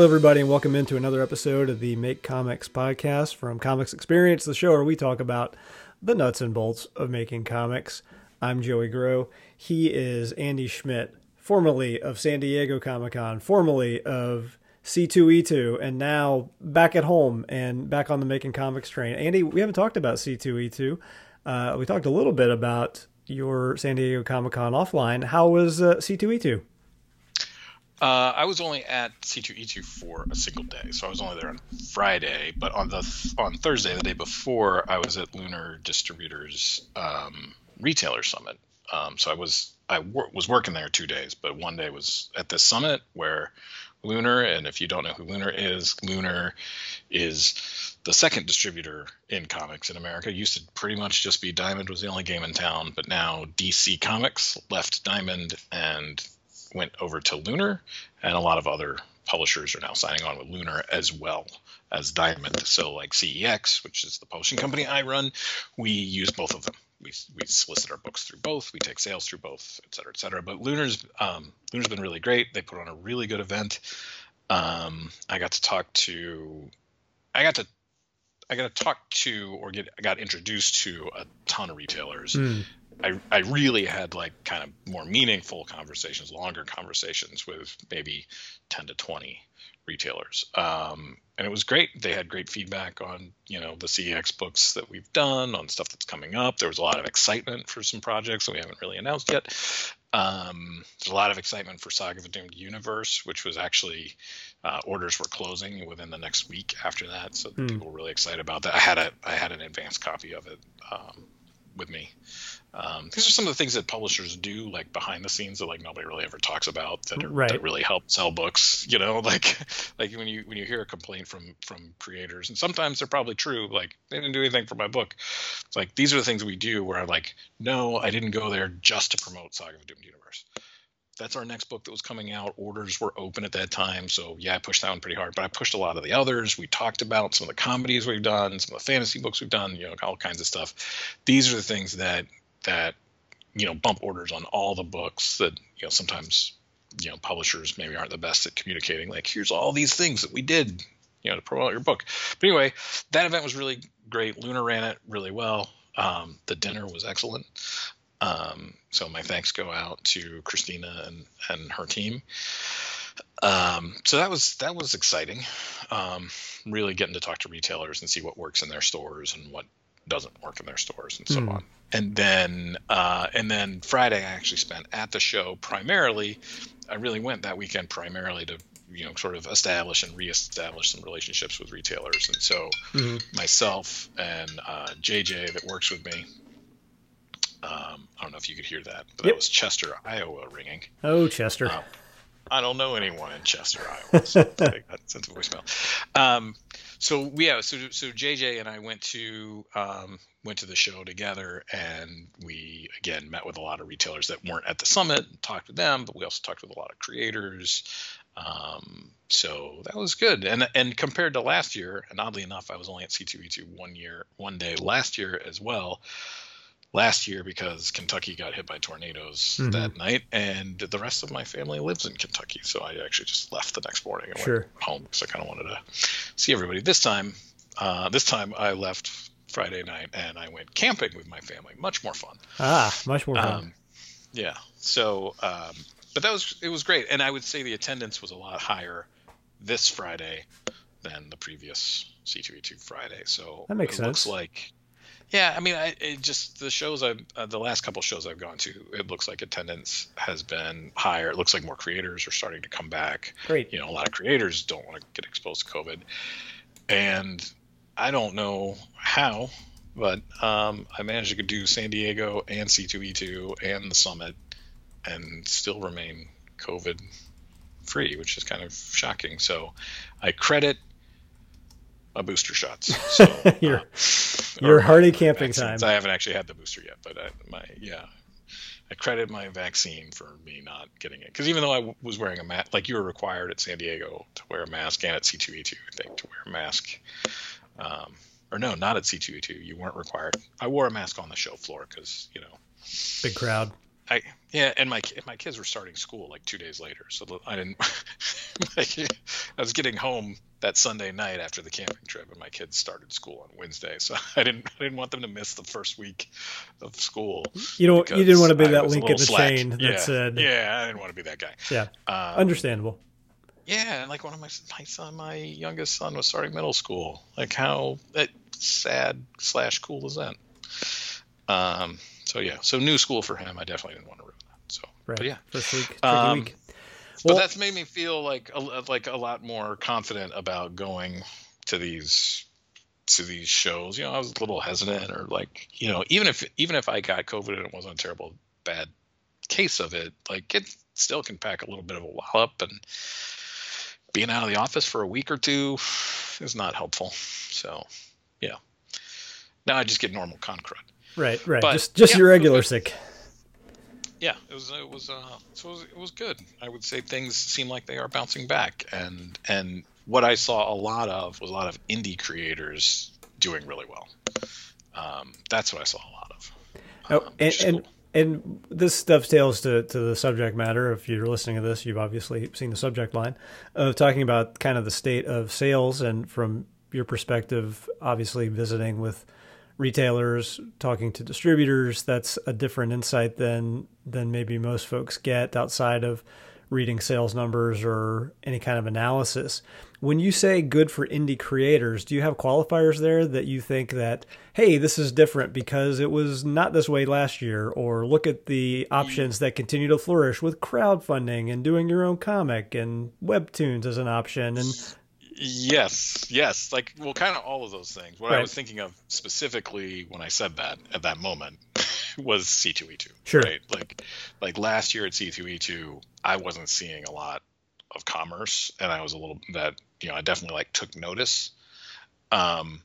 Hello, everybody, and welcome into another episode of the Make Comics podcast from Comics Experience, the show where we talk about the nuts and bolts of making comics. I'm Joey Groah. He is Andy Schmidt, formerly of San Diego Comic Con, formerly of C2E2, and now back at home and back on the Making Comics train. Andy, we haven't talked about C2E2. Uh, we talked a little bit about your San Diego Comic Con offline. How was uh, C2E2? Uh, I was only at C2E2 for a single day, so I was only there on Friday. But on the on Thursday, the day before, I was at Lunar Distributors um, Retailer Summit. Um, so I was I wor- was working there two days, but one day was at this summit where Lunar, and if you don't know who Lunar is, Lunar is the second distributor in comics in America. It used to pretty much just be Diamond was the only game in town, but now DC Comics left Diamond and went over to Lunar, and a lot of other publishers are now signing on with Lunar as well as Diamond. So, like CEX, which is the publishing company I run, we use both of them. We, we solicit our books through both. We take sales through both, et cetera, et cetera. But Lunar's um, Lunar's been really great. They put on a really good event. Um, I got to talk to, I got to I got to talk to or get I got introduced to a ton of retailers. Mm. I, I really had like kind of more meaningful conversations, longer conversations with maybe 10 to 20 retailers. Um, and it was great. They had great feedback on, you know, the CEX books that we've done, on stuff that's coming up. There was a lot of excitement for some projects that we haven't really announced yet. Um, there's a lot of excitement for Saga of a Doomed Universe, which was actually uh, orders were closing within the next week after that. So mm. people were really excited about that. I had a I had an advanced copy of it um, with me. Um, these are some of the things that publishers do, like behind the scenes, that like nobody really ever talks about, that, are, right. that really help sell books. You know, like like when you when you hear a complaint from from creators, and sometimes they're probably true. Like they didn't do anything for my book. It's like these are the things we do where I'm like, no, I didn't go there just to promote Saga of the Doomed Universe that's our next book that was coming out. Orders were open at that time, so yeah, I pushed that one pretty hard. But I pushed a lot of the others. We talked about some of the comedies we've done, some of the fantasy books we've done, you know, all kinds of stuff. These are the things that that you know bump orders on all the books that you know sometimes you know publishers maybe aren't the best at communicating. Like here's all these things that we did, you know, to promote your book. But anyway, that event was really great. Lunar ran it really well. Um, the dinner was excellent. Um, so my thanks go out to Christina and, and her team. Um, so that was that was exciting. Um, really getting to talk to retailers and see what works in their stores and what doesn't work in their stores and so mm. on. And then uh, and then Friday I actually spent at the show primarily. I really went that weekend primarily to you know sort of establish and reestablish some relationships with retailers. And so mm-hmm. myself and uh, JJ that works with me um, I don't know if you could hear that, but yep. that was Chester, Iowa ringing. Oh, Chester. Um, I don't know anyone in Chester, Iowa. So take that sense of voicemail. Um, so yeah, so so JJ and I went to um, went to the show together, and we again met with a lot of retailers that weren't at the summit, and talked with them, but we also talked with a lot of creators. Um, so that was good, and and compared to last year, and oddly enough, I was only at C2E2 one year, one day last year as well last year because Kentucky got hit by tornadoes mm-hmm. that night, and the rest of my family lives in Kentucky. So I actually just left the next morning and sure. went home because I kind of wanted to see everybody. This time, uh, this time I left Friday night and I went camping with my family. Much more fun. Ah, much more fun. Um, yeah. So, um, but that was it was great, and I would say the attendance was a lot higher this Friday than the previous C2E2 Friday. So that makes it sense. Looks like yeah, I mean, I just the shows I uh, the last couple shows I've gone to, it looks like attendance has been higher. It looks like more creators are starting to come back. Great. You know, a lot of creators don't want to get exposed to COVID, and I don't know how, but um, I managed to do San Diego and C2E2 and the summit, and still remain COVID free, which is kind of shocking. So, I credit my booster shots. So, uh, your hardy camping vaccines. time. I haven't actually had the booster yet, but I, my yeah, I credit my vaccine for me not getting it because even though I w- was wearing a mask, like you were required at San Diego to wear a mask and at C2E2, I think to wear a mask. Um, or no, not at C2E2. You weren't required. I wore a mask on the show floor because you know, big crowd. I yeah, and my my kids were starting school like two days later, so I didn't. I I was getting home that Sunday night after the camping trip, and my kids started school on Wednesday, so I didn't I didn't want them to miss the first week of school. You don't you didn't want to be that link in the slack. chain that yeah. said yeah I didn't want to be that guy. Yeah, um, understandable. Yeah, like one of my my son, my youngest son was starting middle school. Like how that sad slash cool is that? Um. So yeah, so new school for him. I definitely didn't want to ruin that. So, right. but yeah, first week, um, week. Well, but that's made me feel like a, like a lot more confident about going to these to these shows. You know, I was a little hesitant, or like, you know, even if even if I got COVID and it wasn't a terrible bad case of it, like it still can pack a little bit of a wallop, and being out of the office for a week or two is not helpful. So, yeah. Now I just get normal con crud. Right, right. But, just just yeah, your regular sick yeah, it was it was uh, it was, it was good. I would say things seem like they are bouncing back, and and what I saw a lot of was a lot of indie creators doing really well. Um, that's what I saw a lot of. Oh, um, oh, and, and and this dovetails to, to the subject matter. If you're listening to this, you've obviously seen the subject line of talking about kind of the state of sales, and from your perspective, obviously visiting with retailers, talking to distributors, that's a different insight than than maybe most folks get outside of reading sales numbers or any kind of analysis. When you say good for indie creators, do you have qualifiers there that you think that hey, this is different because it was not this way last year or look at the options that continue to flourish with crowdfunding and doing your own comic and webtoons as an option and Yes, yes, like well, kind of all of those things. What right. I was thinking of specifically when I said that at that moment was C2E2. Sure. Right, like like last year at C2E2, I wasn't seeing a lot of commerce, and I was a little that you know I definitely like took notice. Um,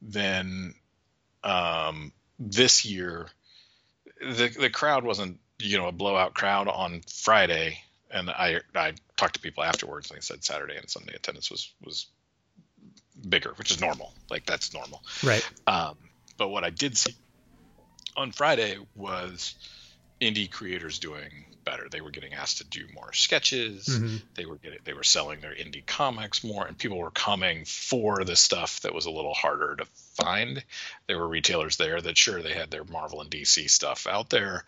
then um, this year, the the crowd wasn't you know a blowout crowd on Friday and I I talked to people afterwards, and they said Saturday and Sunday attendance was was bigger, which is normal. Like that's normal. Right. Um, but what I did see on Friday was indie creators doing better. They were getting asked to do more sketches. Mm-hmm. They were getting they were selling their indie comics more, and people were coming for the stuff that was a little harder to find. There were retailers there that sure they had their Marvel and DC stuff out there.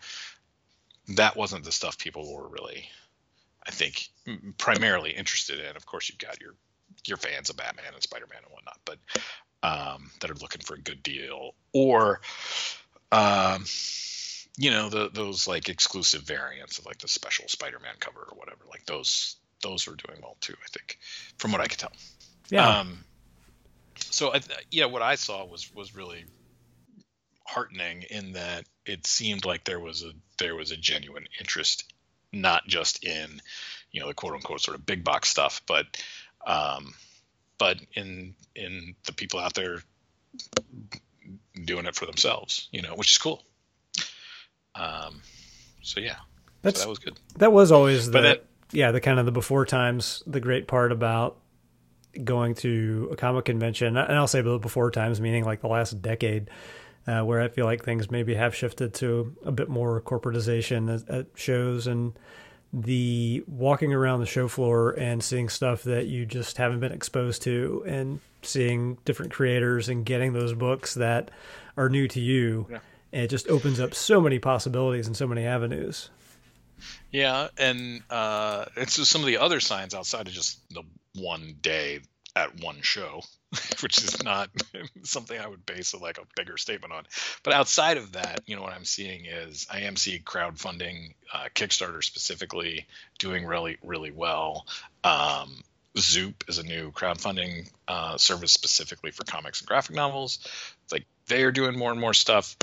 That wasn't the stuff people were really I think primarily interested in. Of course, you've got your your fans of Batman and Spider Man and whatnot, but um, that are looking for a good deal or um, you know the those like exclusive variants of like the special Spider Man cover or whatever. Like those those were doing well too. I think from what I could tell. Yeah. Um, so I, yeah, what I saw was was really heartening in that it seemed like there was a there was a genuine interest not just in you know the quote unquote sort of big box stuff, but um, but in in the people out there doing it for themselves, you know, which is cool. Um, so yeah, That's, so that was good. That was always the that, yeah the kind of the before times. The great part about going to a comic convention, and I'll say the before times meaning like the last decade uh, where I feel like things maybe have shifted to a bit more corporatization at, at, shows and the walking around the show floor and seeing stuff that you just haven't been exposed to and seeing different creators and getting those books that are new to you. Yeah. it just opens up so many possibilities and so many avenues. Yeah, and uh, it's just some of the other signs outside of just the one day at one show, which is not something I would base a, like a bigger statement on. But outside of that, you know, what I'm seeing is I am seeing crowdfunding, uh, Kickstarter specifically, doing really really well. Um, Zoop is a new crowdfunding uh, service specifically for comics and graphic novels. It's like they are doing more and more stuff.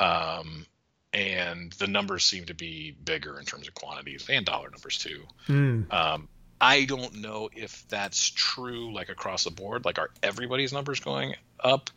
Um, and the numbers seem to be bigger in terms of quantities and dollar numbers too. Mm. Um, I don't know if that's true, like across the board. Like, are everybody's numbers going up?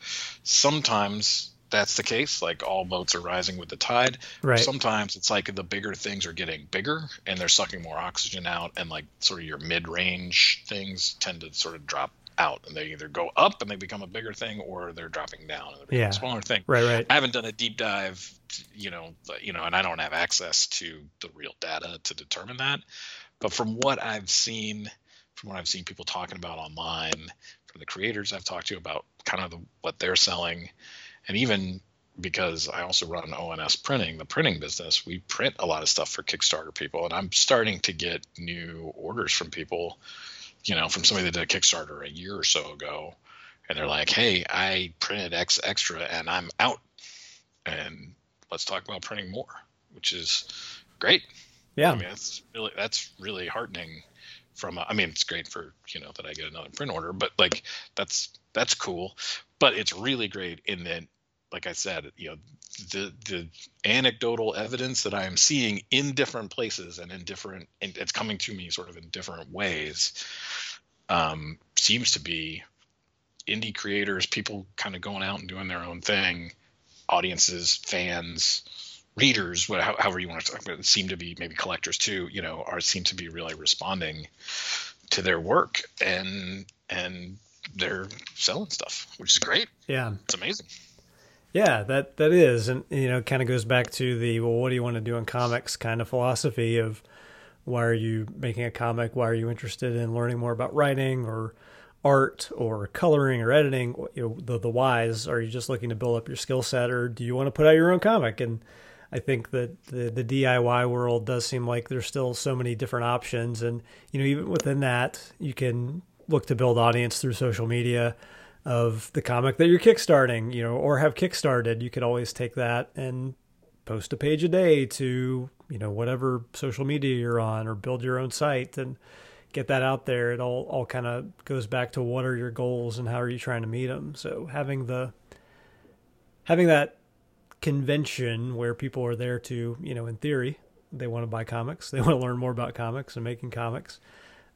Sometimes that's the case. Like, all boats are rising with the tide. Right. Sometimes it's like the bigger things are getting bigger and they're sucking more oxygen out, and like sort of your mid-range things tend to sort of drop out, and they either go up and they become a bigger thing, or they're dropping down and they become yeah. a smaller thing. Right. Right. I haven't done a deep dive, you know, you know, and I don't have access to the real data to determine that. But from what I've seen from what I've seen people talking about online, from the creators I've talked to about kind of the, what they're selling, and even because I also run ONS printing, the printing business, we print a lot of stuff for Kickstarter people, and I'm starting to get new orders from people, you know, from somebody that did a Kickstarter a year or so ago, and they're like, "Hey, I printed X extra, and I'm out, and let's talk about printing more," which is great. Yeah, I mean, that's really that's really heartening. From a, I mean, it's great for you know that I get another print order, but like that's that's cool. But it's really great in that like I said, you know, the the anecdotal evidence that I am seeing in different places and in different, and it's coming to me sort of in different ways, um, seems to be indie creators, people kind of going out and doing their own thing, audiences, fans, readers, whatever, however you want to talk about it, seem to be maybe collectors too. You know, are seem to be really responding to their work and and they're selling stuff, which is great. Yeah, it's amazing. Yeah, that that is, and you know, kind of goes back to the well, what do you want to do in comics kind of philosophy of why are you making a comic? Why are you interested in learning more about writing or art or coloring or editing? You know, the the whys. Are you just looking to build up your skill set, or do you want to put out your own comic? And I think that the the DIY world does seem like there's still so many different options, and you know, even within that, you can look to build audience through social media of the comic that you're kickstarting, you know, or have kickstarted, you could always take that and post a page a day to, you know, whatever social media you're on or build your own site and get that out there. It all all kind of goes back to what are your goals and how are you trying to meet them. So having the having that convention where people are there to, you know, in theory, they want to buy comics, they want to learn more about comics and making comics.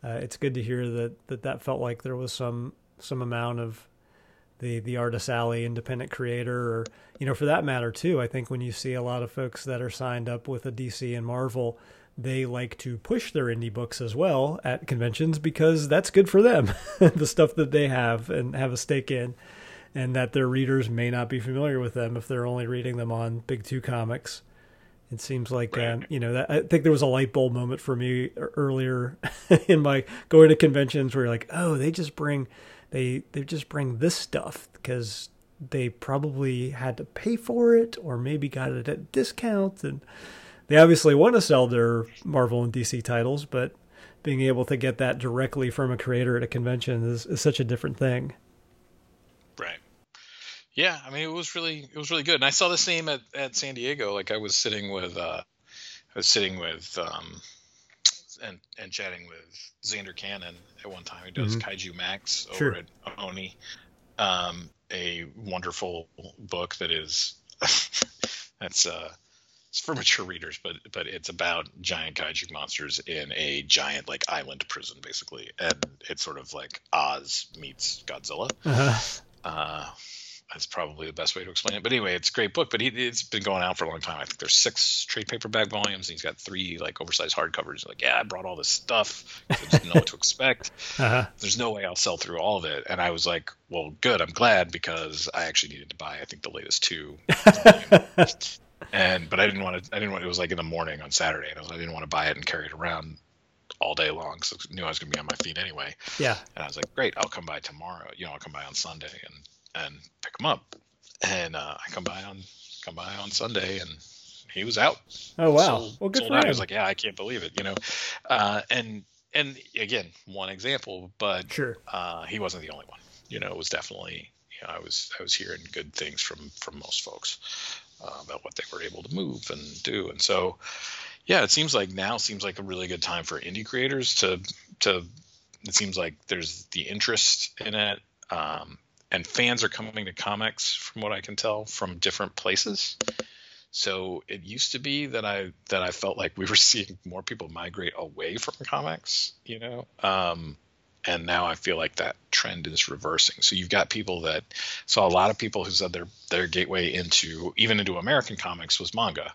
Uh, it's good to hear that, that that felt like there was some some amount of the the artist alley independent creator or you know for that matter too i think when you see a lot of folks that are signed up with a dc and marvel they like to push their indie books as well at conventions because that's good for them the stuff that they have and have a stake in and that their readers may not be familiar with them if they're only reading them on big two comics it seems like right. um, you know that, i think there was a light bulb moment for me earlier in my going to conventions where you're like oh they just bring they they just bring this stuff because they probably had to pay for it or maybe got it at discount and they obviously want to sell their Marvel and DC titles, but being able to get that directly from a creator at a convention is, is such a different thing. Yeah, I mean it was really it was really good. And I saw the same at, at San Diego. Like I was sitting with uh I was sitting with um and and chatting with Zander Cannon at one time. He does mm-hmm. Kaijumax over sure. at Oni. Um, a wonderful book that is that's uh it's for mature readers, but but it's about giant kaiju monsters in a giant like island prison, basically, and it's sort of like Oz meets Godzilla. Uh-huh. Uh, that's probably the best way to explain it. But anyway, it's a great book. But he, it's been going out for a long time. I think there's six trade paperback volumes. And he's got three like oversized hardcovers. Like, yeah, I brought all this stuff. I didn't know what to expect. Uh-huh. There's no way I'll sell through all of it. And I was like, well, good. I'm glad because I actually needed to buy. I think the latest two. and but I didn't want to. I didn't want. It was like in the morning on Saturday, and I, was, I didn't want to buy it and carry it around all day long. So I knew I was going to be on my feet anyway. Yeah. And I was like, great. I'll come by tomorrow. You know, I'll come by on Sunday and and pick him up. And uh, I come by on come by on Sunday, and he was out. Oh wow! Sold, well, good for out. him. I was like, yeah, I can't believe it. You know, uh, and and again, one example, but sure, uh, he wasn't the only one. You know, it was definitely. You know, I was I was hearing good things from from most folks uh, about what they were able to move and do, and so yeah, it seems like now seems like a really good time for indie creators to to. It seems like there's the interest in it. Um, and fans are coming to comics from what I can tell from different places. So it used to be that I that I felt like we were seeing more people migrate away from comics, you know. Um, and now I feel like that trend is reversing. So you've got people that saw a lot of people who said their their gateway into even into American comics was manga,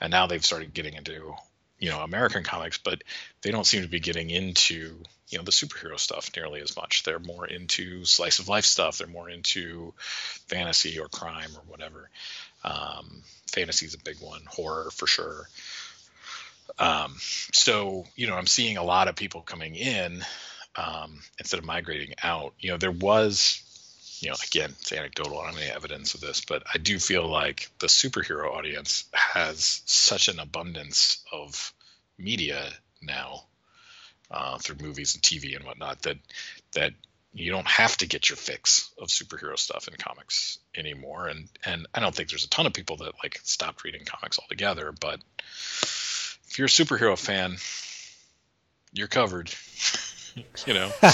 and now they've started getting into you know American comics, but they don't seem to be getting into you know the superhero stuff nearly as much. They're more into slice of life stuff. They're more into fantasy or crime or whatever. Um, fantasy is a big one. Horror for sure. Um, so you know I'm seeing a lot of people coming in um, instead of migrating out. You know, there was, you know, again, it's anecdotal. I don't have any evidence of this, but I do feel like the superhero audience has such an abundance of media now uh, through movies and TV and whatnot that that you don't have to get your fix of superhero stuff in comics anymore. And and I don't think there's a ton of people that like stopped reading comics altogether, but if you're a superhero fan, you're covered. you know. um,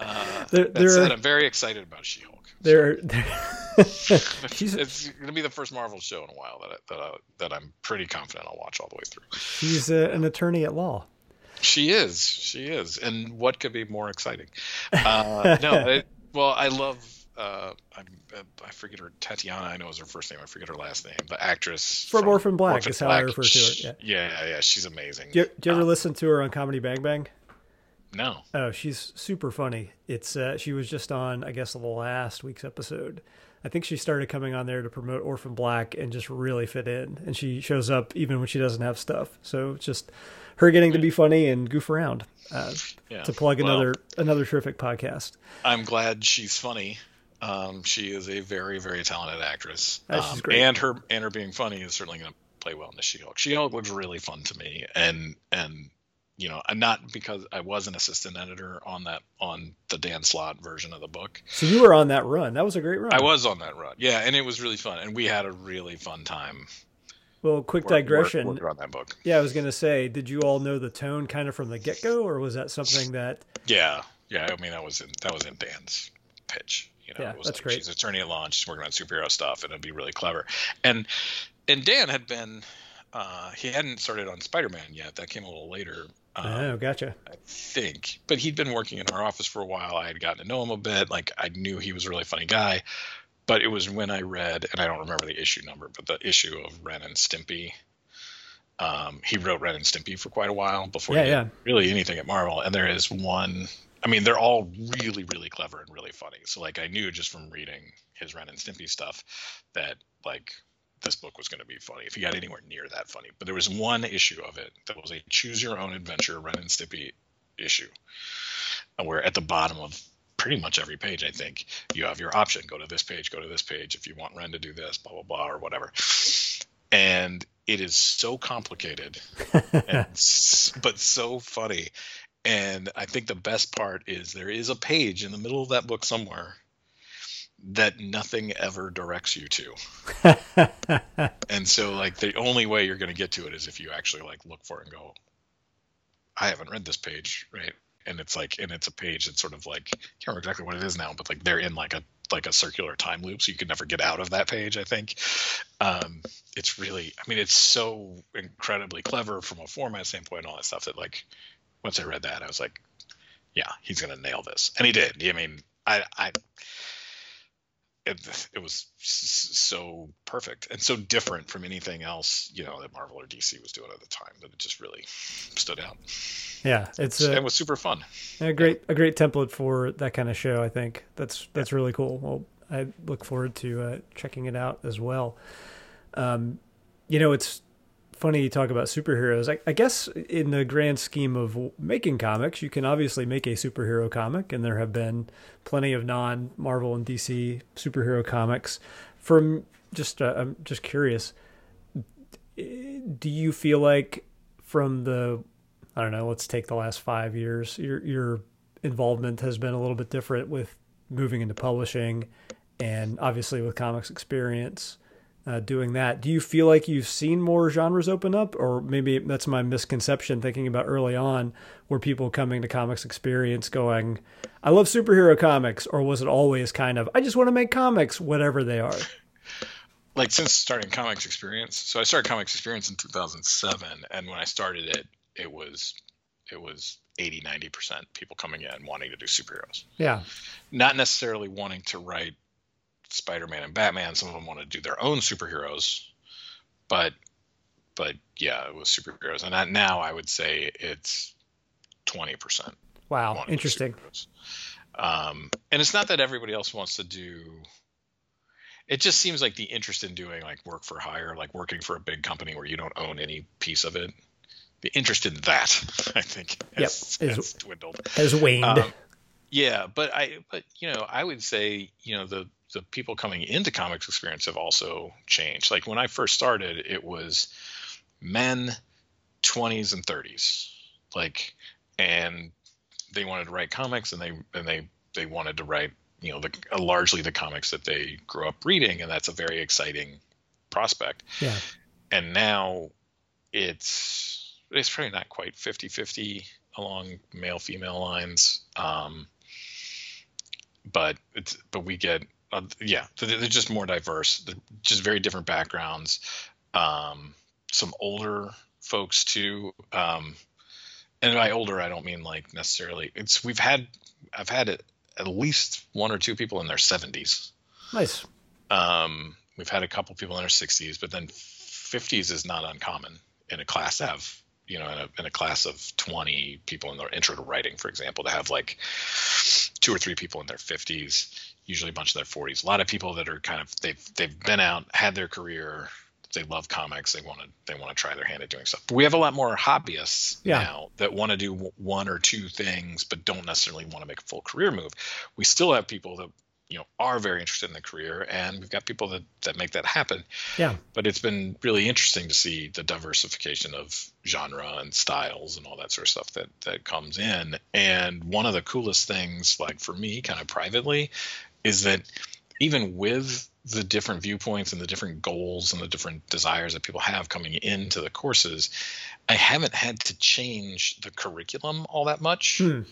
uh, there, that said, I'm very excited about She-Hulk. There, it's going to be the first Marvel show in a while that I, that I, that I'm pretty confident I'll watch all the way through. She's a, an attorney at law. She is. She is. And what could be more exciting? Uh, no, it, well, I love. Uh, I'm, I forget her. Tatiana, I know is her first name. I forget her last name. The actress from, from Orphan Black Orphan is how Black. I refer to her. Yeah, yeah, yeah she's amazing. Do you, do you ever um, listen to her on Comedy Bang Bang? No. Oh, she's super funny. It's uh, she was just on, I guess, the last week's episode. I think she started coming on there to promote Orphan Black and just really fit in. And she shows up even when she doesn't have stuff. So it's just her getting to be funny and goof around. Uh, yeah. To plug well, another another terrific podcast. I'm glad she's funny. Um, she is a very very talented actress. Oh, um, and her and her being funny is certainly going to play well in the She-Hulk. She-Hulk looks really fun to me, and and you know, not because I was an assistant editor on that on the Dan Slott version of the book. So you were on that run. That was a great run. I was on that run. Yeah, and it was really fun, and we had a really fun time. Well, quick digression. Work, work on that book. Yeah, I was going to say, did you all know the tone kind of from the get go, or was that something that? Yeah, yeah. I mean, that was in that was in Dan's pitch. You know, yeah, that's like, great. She's attorney at law. She's working on superhero stuff, and it'd be really clever. And and Dan had been. Uh, he hadn't started on Spider-Man yet. That came a little later. Um, oh, gotcha. I think, but he'd been working in our office for a while. I had gotten to know him a bit. Like I knew he was a really funny guy. But it was when I read, and I don't remember the issue number, but the issue of Ren and Stimpy. Um, he wrote Ren and Stimpy for quite a while before yeah, he yeah. really anything at Marvel. And there is one. I mean, they're all really, really clever and really funny. So like, I knew just from reading his Ren and Stimpy stuff that like this book was going to be funny if he got anywhere near that funny. But there was one issue of it that was a choose your own adventure Ren and Stimpy issue, where at the bottom of pretty much every page, I think you have your option: go to this page, go to this page if you want Ren to do this, blah blah blah, or whatever. And it is so complicated, and, but so funny. And I think the best part is there is a page in the middle of that book somewhere that nothing ever directs you to. and so like the only way you're going to get to it is if you actually like look for it and go I haven't read this page, right? And it's like and it's a page that's sort of like I can't remember exactly what it is now, but like they're in like a like a circular time loop so you can never get out of that page, I think. Um it's really I mean it's so incredibly clever from a format standpoint and all that stuff that like once I read that I was like yeah, he's going to nail this. And he did. I mean, I I it, it was so perfect and so different from anything else you know that Marvel or DC was doing at the time that it just really stood out. Yeah, it's a, it was super fun. A great a great template for that kind of show. I think that's that's yeah. really cool. Well, I look forward to uh, checking it out as well. Um, you know, it's funny you talk about superheroes. I, I, guess in the grand scheme of making comics, you can obviously make a superhero comic, and there have been plenty of non Marvel and DC superhero comics. From just, uh, I'm just curious, do you feel like from the, I don't know, let's take the last five years, your your involvement has been a little bit different with moving into publishing, and obviously with comics experience uh, doing that. Do you feel like you've seen more genres open up, or maybe that's my misconception thinking about early on, were people coming to comics experience going, "I love superhero comics," or was it always kind of, "I just want to make comics, whatever they are"? Like since starting comics experience, so I started comics experience in 2007, and when I started it, it was it was 80 90 percent people coming in wanting to do superheroes yeah not necessarily wanting to write Spider-Man and Batman. Some of them want to do their own superheroes, but but yeah, it was superheroes. And now I would say it's twenty percent. Wow, interesting. Um, and it's not that everybody else wants to do. It just seems like the interest in doing like work for hire, like working for a big company where you don't own any piece of it, the interest in that I think has, Yep, is- has dwindled. Has waned. Um, yeah, but I but you know I would say you know the the people coming into comics experience have also changed. Like when I first started, it was men, twenties and thirties, like, and they wanted to write comics, and they and they they wanted to write you know the uh, largely the comics that they grew up reading, and that's a very exciting prospect. yeah. And now it's it's probably not quite 50-50 along male female lines um but it's but we get uh, yeah they're they're just more diverse. They're just very different backgrounds. Um some older folks too. Um and by older i don't mean like necessarily it's we've had i've had it at least one or two people in their 70s Nice. um, we've had a couple people in their 60s, but then 50s is not uncommon in a class to have, you know, in a, in a class of 20 people in their intro to writing, for example, to have like two or three people in their 50s, usually a bunch of their 40s. A lot of people that are kind of they've they've been out, had their career, they love comics, they want to they want to try their hand at doing stuff. But we have a lot more hobbyists Yeah. now that want to do one or two things, but don't necessarily want to make a full career move. We still have people that you know are very interested in the career and we've got people that that make that happen Yeah. but it's been really interesting to see the diversification of genre and styles and all that sort of stuff that that comes in and one of the coolest things like for me kind of privately is that even with the different viewpoints and the different goals and the different desires that people have coming into the courses i haven't had to change the curriculum all that much Hmm.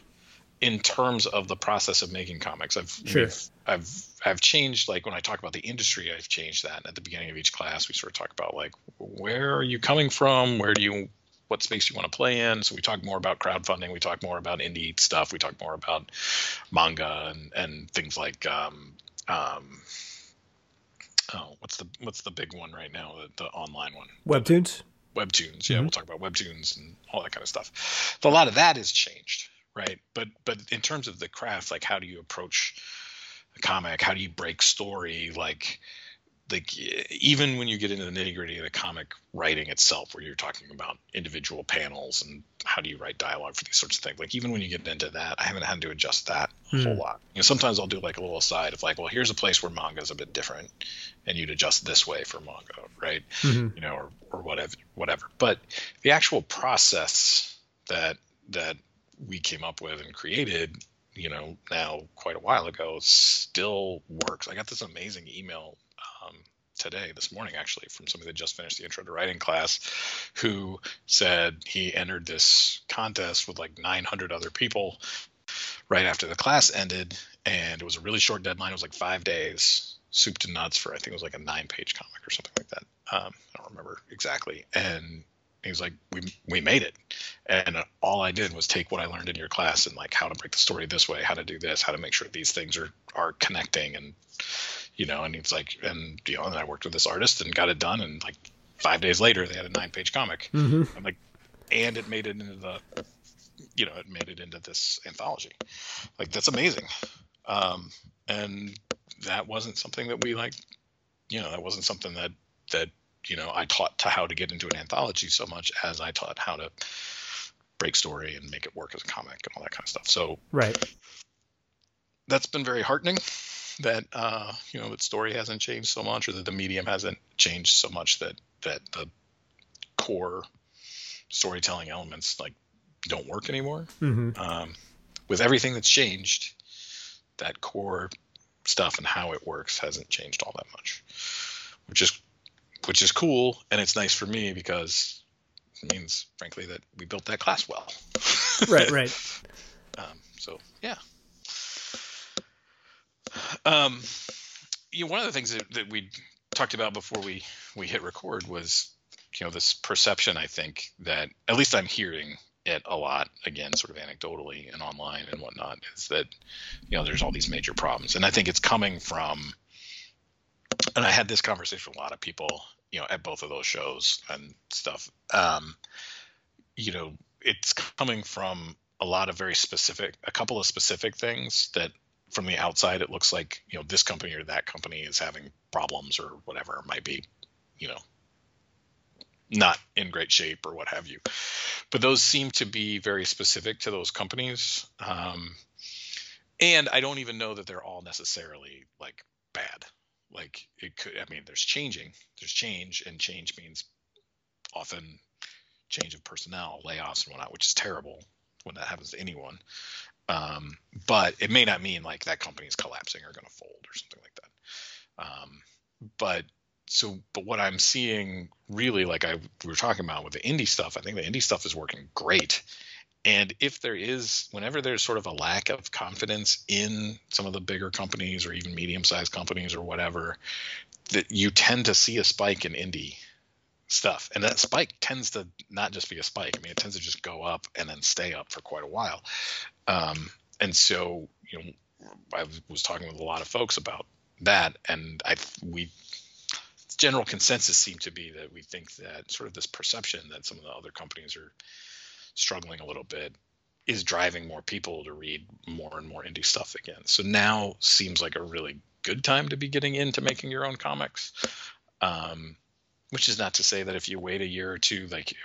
in terms of the process of making comics. I've Sure. I've I've changed like when I talk about the industry, I've changed that. And at the beginning of each class, we sort of talk about like where are you coming from? Where do you what space you want to play in? So we talk more about crowdfunding. We talk more about indie stuff. We talk more about manga and and things like um, um, oh what's the what's the big one right now the, the online one Webtoons. webtoons yeah Mhm. we'll talk about webtoons and all that kind of stuff so a lot of that has changed right but but in terms of the craft like how do you approach a comic how do you break story like like even when you get into the nitty gritty of the comic writing itself where you're talking about individual panels and how do you write dialogue for these sorts of things like even when you get into that i haven't had to adjust that a Hmm. whole lot you know sometimes i'll do like a little aside of like well here's a place where manga is a bit different and you'd adjust this way for manga right Mhm. you know, or, or whatever, whatever. But the actual process that that we came up with and created, you know, now quite a while ago, still works. I got this amazing email today, this morning, actually, from somebody that just finished the intro to writing class, who said he entered this contest with like 900 other people right after the class ended, and it was a really short deadline. It was like five days, soup to nuts for I think it was like a nine-page comic or something like that. Um, I don't remember exactly. And he was like, "We we made it," and all I did was take what I learned in your class and like how to break the story this way, how to do this, how to make sure these things are are connecting, and you know. And he's like, and you know, and I worked with this artist and got it done, and like five days later, they had a nine-page comic. Mhm. I'm like, and it made it into the, you know, it made it into this anthology. Like that's amazing. Um, and that wasn't something that we like, you know, that wasn't something that that you know I taught to how to get into an anthology so much as I taught how to break story and make it work as a comic and all that kind of stuff. So Right. that's been very heartening that uh, you know that story hasn't changed so much or that the medium hasn't changed so much that that the core storytelling elements like don't work anymore hmm um, with everything that's changed that core stuff and how it works hasn't changed all that much which is which is cool and it's nice for me because it means frankly that we built that class well Right. Right. um, so yeah. Um, you know, one of the things that, that we talked about before we we hit record was you know this perception. I think that at least I'm hearing it a lot again, sort of anecdotally and online and whatnot, is that you know there's all these major problems, and I think it's coming from. And I had this conversation with a lot of people, you know, at both of those shows and stuff. Um, you know, it's coming from a lot of very specific, a couple of specific things that from the outside it looks like you know this company or that company is having problems or whatever it might be, you know, not in great shape or what have you. But those seem to be very specific to those companies. Um, and I don't even know that they're all necessarily like bad. Like it could, I mean, there's changing, there's change, and change means often change of personnel, layoffs, and whatnot, which is terrible when that happens to anyone. Um, but it may not mean like that company is collapsing or going to fold or something like that. Um, but so but what i'm seeing really like i we were talking about with the indie stuff i think the indie stuff is working great and if there is whenever there's sort of a lack of confidence in some of the bigger companies or even medium sized companies or whatever that you tend to see a spike in indie stuff and that spike tends to not just be a spike i mean it tends to just go up and then stay up for quite a while um, and so you know i was talking with a lot of folks about that and i we general consensus seemed to be that we think that sort of this perception that some of the other companies are struggling a little bit is driving more people to read more and more indie stuff again. So now seems like a really good time to be getting into making your own comics. Um, which is not to say that if you wait a year or two, like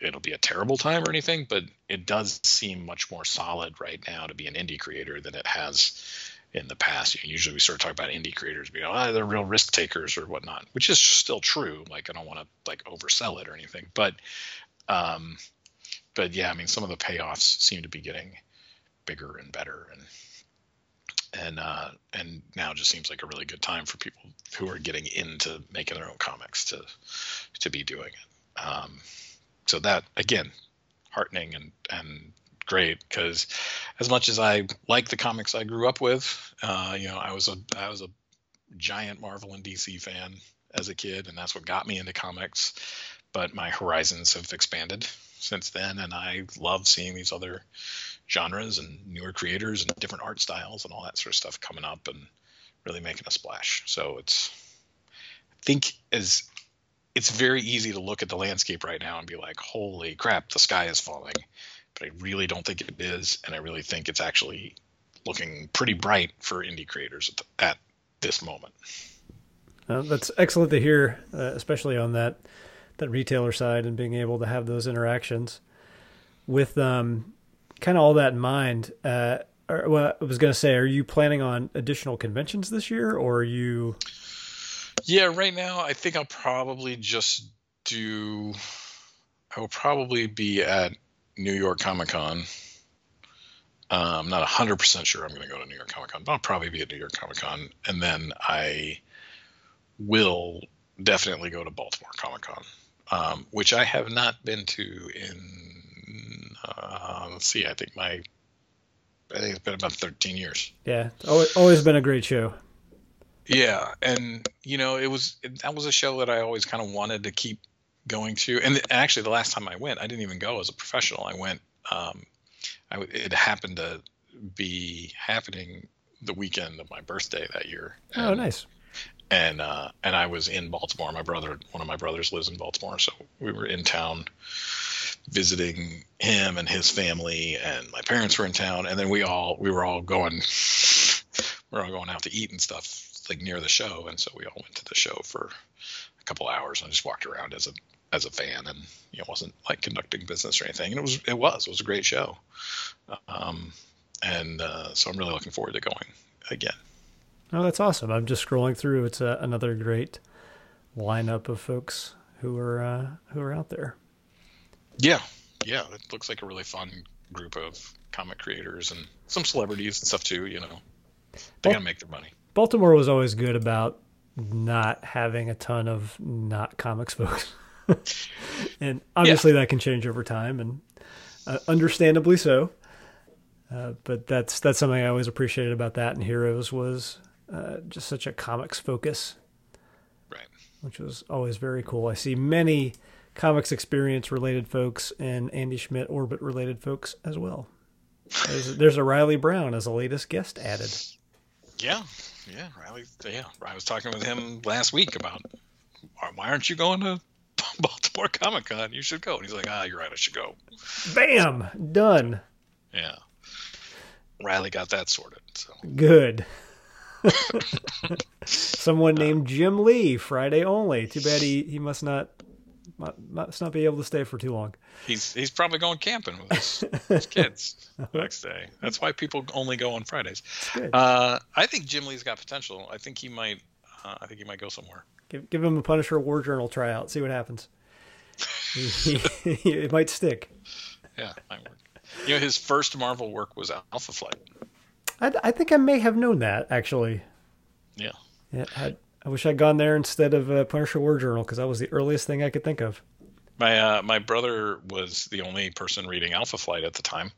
it'll be a terrible time or anything, but it does seem much more solid right now to be an indie creator than it has in the past. Usually we sort of talk about indie creators being, oh, they're real risk takers or whatnot, which is still true. Like I don't want to like oversell it or anything, but, um, but yeah, I mean, some of the payoffs seem to be getting bigger and better, and and uh, and now just seems like a really good time for people who are getting into making their own comics to to be doing it. Um, so that again, heartening and and great because as much as I like the comics I grew up with, uh, you know, I was a I was a giant Marvel and DC fan as a kid, and that's what got me into comics. But my horizons have expanded since then, and I love seeing these other genres and newer creators and different art styles and all that sort of stuff coming up and really making a splash. So it's I think as it's very easy to look at the landscape right now and be like, "Holy crap, the sky is falling." but I really don't think it is, and I really think it's actually looking pretty bright for indie creators at, the, at this moment. Uh, that's excellent to hear, uh, especially on that that retailer side and being able to have those interactions. With um, kind of all that in mind, uh, or, well, I was going to say, are you planning on additional conventions this year, or are you? Yeah, right now I think I'll probably just do. I will probably be at New York Comic Con. I'm um, not 100% sure I'm going to go to New York Comic Con, but I'll probably be at New York Comic Con. And then I will definitely go to Baltimore Comic Con, um, which I have not been to in, uh, let's see, I think my, I think it's been about 13 years. Yeah, always, always been a great show. Yeah, and you know, it was it, that was a show that I always kind of wanted to keep going to, and actually the last time I went, I didn't even go as a professional. I went, um, I, it happened to be happening the weekend of my birthday that year. Oh, and, oh, nice. And uh, and I was in Baltimore. My brother, one of my brothers, lives in Baltimore, so we were in town visiting him and his family, and my parents were in town, and then we all we were all going, we are all going out to eat and stuff like near the show, and so we all went to the show for a couple hours and just walked around as a as a fan and you know wasn't like conducting business or anything and it was it was it was a great show. Um, and uh, so i'm really looking forward to going again. Oh that's awesome. I'm just scrolling through. It's a, another great lineup of folks who are uh, who are out there yeah yeah it looks like a really fun group of comic creators and some celebrities and stuff too you know they gotta make their money baltimore was always good about not having a ton of not comics folks and obviously yeah. that can change over time, and uh, understandably so. Uh, but that's that's something I always appreciated about that and Heroes was uh, just such a comics focus, right? Which was always very cool. I see many comics experience related folks and Andy Schmidt orbit related folks as well. There's, there's a Riley Brown as a latest guest added. Yeah, yeah, Riley. Yeah, I was talking with him last week about why aren't you going to Baltimore Comic Con. You should go. And he's like, ah, you're right. I should go. Bam, done. Yeah. Riley got that sorted. So. Good. Someone named Jim Lee, Friday only. Too bad he, he must not might, must not be able to stay for too long. He's he's probably going camping with his, his kids the next day. That's why people only go on Fridays. Uh, I think Jim Lee's got potential. I think he might. Uh, I think he might go somewhere. Give give him a Punisher War Journal tryout. See what happens. it might stick. Yeah, might work. You know, his first Marvel work was Alpha Flight. I, I think I may have known that actually. Yeah. Yeah. I, I wish I'd gone there instead of uh, Punisher War Journal because that was the earliest thing I could think of. My uh, my brother was the only person reading Alpha Flight at the time,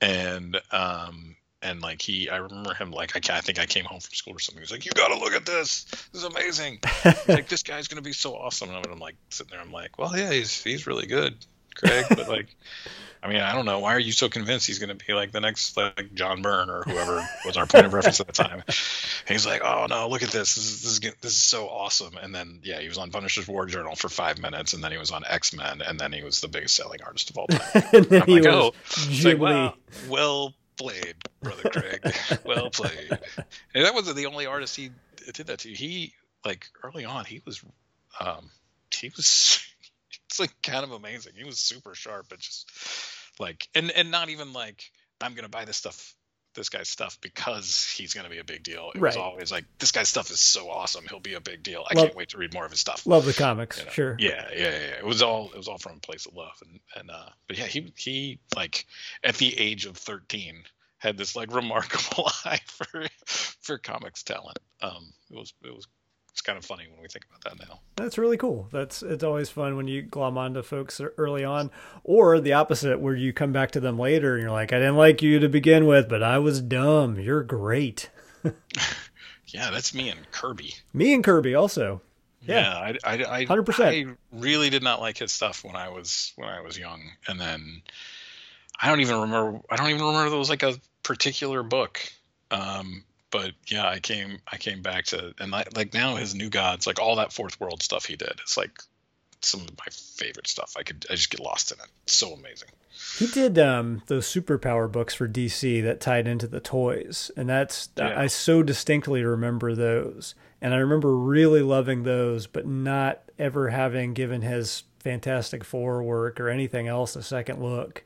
and um and like he, I remember him like I, I think I came home from school or something. He's like, "You got to look at this. This is amazing. like this guy's gonna be so awesome." And I'm like sitting there. I'm like, "Well, yeah, he's he's really good, Craig." But like, I mean, I don't know. Why are you so convinced he's going to be like the next like John Byrne or whoever was our point of reference at the time? And he's like, "Oh no, look at this. This is, this is this is so awesome." And then yeah, he was on Punisher's War Journal for five minutes, and then he was on X Men, and then he was the biggest selling artist of all time. and then I'm he like, was "Oh, like, wow, well played, brother Craig. well played." And that wasn't the only artist he did that to. He like early on, he was, um, he was, it's like kind of amazing. He was super sharp, but just like and and not even like I'm gonna buy this stuff this guy's stuff because he's going to be a big deal. It was always like this guy's stuff is so awesome. He'll be a big deal. I Love- can't wait to read more of his stuff. Love the comics, you know? sure. Yeah, yeah, yeah. It was all it was all from a place of love, and and uh, but yeah, he he like at the age of thirteen had this like remarkable eye for for comics talent. Um, it was it was it's kind of funny when we think about that now. That's really cool. That's it's always fun when you glom onto folks early on, or the opposite, where you come back to them later and you're like, "I didn't like you to begin with, but I was dumb. You're great." Yeah, that's me and Kirby. Me and Kirby also. Yeah. Yeah, I, I, I, 100%. I really did not like his stuff when I was when I was young, and then I don't even remember. I don't even remember there was like a particular book. Um, but yeah, I came I came back to and I, like now his New Gods, like all that Fourth World stuff he did, it's like some of my favorite stuff. I could I just get lost in it. It's so amazing. He did um, those superpower books for DC that tied into the toys, and that's Yeah. I so distinctly remember those, and I remember really loving those, but not ever having given his Fantastic Four work or anything else a second look.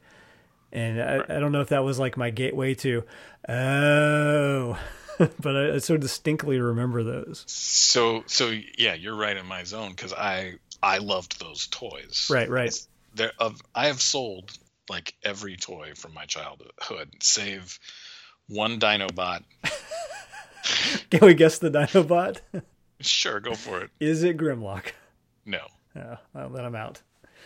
And I, I don't know if that was like my gateway to, oh, but I, I so distinctly remember those. So so yeah, you're right in my zone because I I loved those toys. Right, right. there of I have sold like every toy from my childhood, save one Dinobot. Can we guess the Dinobot? Sure, go for it. Is it Grimlock? No, Oh, well, then I'm out.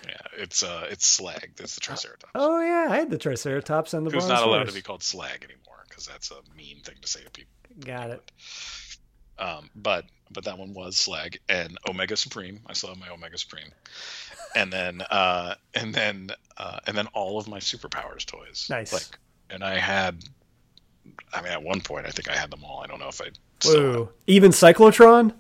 yeah, it's uh, it's Slag. That's the Triceratops. Oh yeah, I had the Triceratops and the Who's not allowed to be called Slag anymore because that's a mean thing to say to people. Got it. Um, but but that one was Slag and Omega Supreme. I still have my Omega Supreme, and then uh, and then uh, and then all of my superpowers toys. Nice. Like, and I had, I mean, at one point I think I had them all. I don't know if I. Whoa. Even Cyclotron?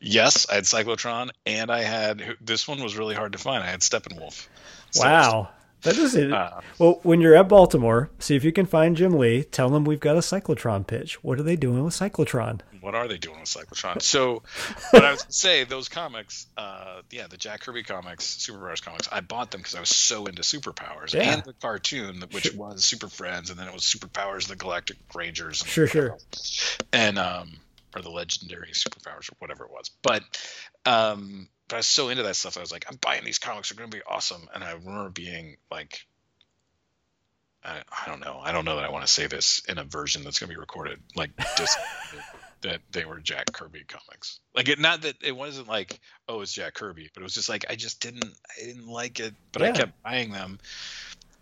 Yes, I had Cyclotron, and I had this one was really hard to find. I had Steppenwolf. So, Wow. That is it. Uh, well, when you're at Baltimore, see if you can find Jim Lee. Tell him we've got a Cyclotron pitch. What are they doing with Cyclotron? what are they doing with Cyclotron? So, but I was gonna say those comics, uh, yeah, the Jack Kirby comics, Superpowers comics. I bought them because I was so into superpowers Yeah. and the cartoon, which Sure. was Super Friends, and then it was Superpowers, the Galactic Rangers. And Sure, sure. and um or the legendary superpowers or whatever it was. But um but i was so into that stuff i was like i'm buying these comics they're going to be awesome. And i remember being like I, I don't know i don't know that i want to say this in a version that's going to be recorded like just that they were jack kirby comics. Like it not that it wasn't like oh it's jack kirby but it was just like i just didn't i didn't like it but i kept buying them.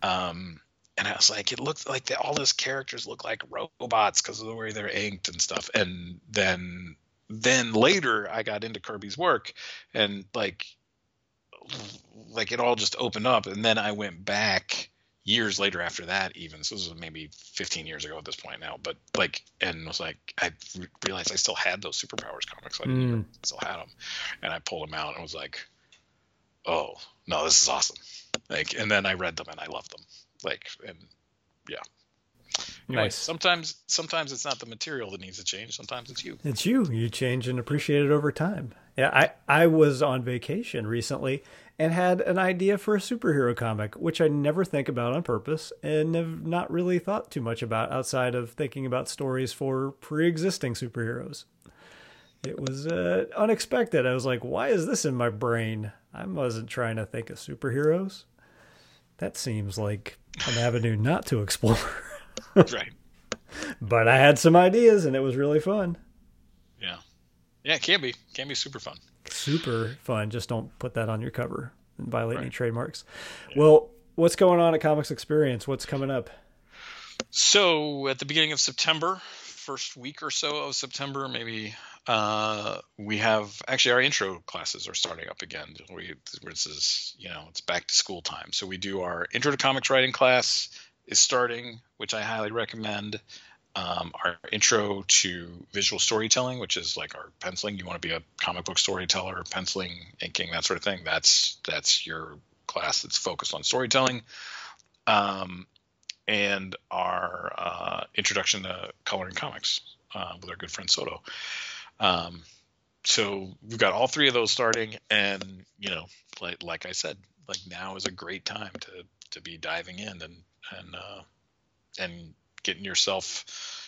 Um and I was like, it looked like the, all those characters look like robots because of the way they're inked and stuff. And then, then later, I got into Kirby's work, and like, like it all just opened up. And then I went back years later after that, even. So this was maybe 15 years ago at this point now. But like, and was like, I re- realized I still had those superpowers comics. I didn't hmm. still had them, and I pulled them out and was like, oh no, this is awesome. Like, and then I read them and I loved them like and yeah Anyway, Nice. sometimes sometimes it's not the material that needs to change sometimes it's you It's you. You change and appreciate it over time. Yeah, I, I was on vacation recently and had an idea for a superhero comic, which I never think about on purpose and have not really thought too much about outside of thinking about stories for pre existing superheroes. It was uh, unexpected. I was like, why is this in my brain? I wasn't trying to think of superheroes. That seems like an avenue not to explore. right. But I had some ideas and it was really fun. Yeah. Yeah, it can be. Can be super fun. Super fun. Just don't put that on your cover and violate right. any trademarks. Yeah. Well, what's going on at Comics Experience? What's coming up? So, at the beginning of September, first week or so of September, maybe uh, we have actually our intro classes are starting up again. We this is you know it's back to school time, so we do our intro to comics writing class is starting, which I highly recommend. Um, our intro to visual storytelling, which is like our penciling. You want to be a comic book storyteller, penciling, inking, that sort of thing. That's that's your class that's focused on storytelling. Um, and our uh, introduction to coloring comics uh, with our good friend Soto. Um, so we've got all three of those starting, and you know, like like I said, like now is a great time to to be diving in and and uh, and getting yourself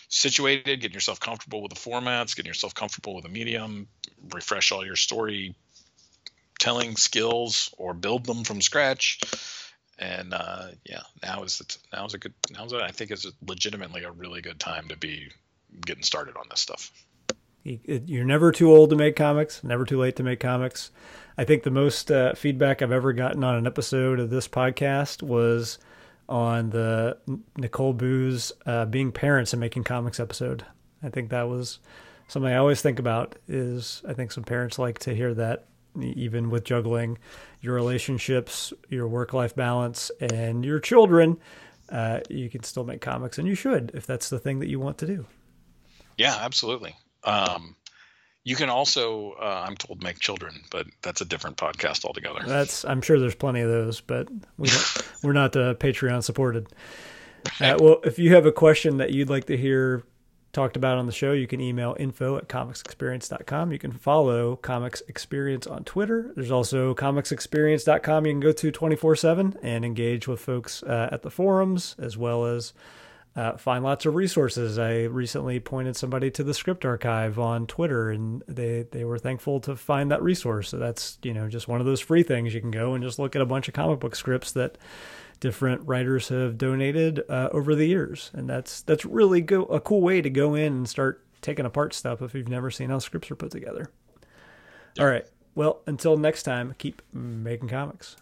situated, getting yourself comfortable with the formats, getting yourself comfortable with the medium, refresh all your story telling skills or build them from scratch. And uh, yeah, now is the now is a good now is a, I think is legitimately a really good time to be getting started on this stuff. You're never too old to make comics, never too late to make comics. I think the most uh, feedback I've ever gotten on an episode of this podcast was on the Nicole Booz uh, being parents and making comics episode. I think that was something I always think about. Is I think some parents like to hear that, even with juggling your relationships, your work life balance, and your children. Uh, you can still make comics, and you should if that's the thing that you want to do. Yeah, absolutely. Um, you can also, uh, I'm told, make children, but that's a different podcast altogether. That's I'm sure there's plenty of those, but we we're not uh, Patreon supported. Uh, well, if you have a question that you'd like to hear talked about on the show, you can email info at comicsexperience.com. You can follow Comics Experience on Twitter. There's also comicsexperience.com you can go to 24 7 and engage with folks uh, at the forums as well as uh, find lots of resources. I recently pointed somebody to the script archive on Twitter, and they they were thankful to find that resource. So that's you know just one of those free things you can go and just look at a bunch of comic book scripts that different writers have donated uh, over the years, and that's that's really go a cool way to go in and start taking apart stuff if you've never seen how scripts are put together. All right. Well, until next time, keep making comics.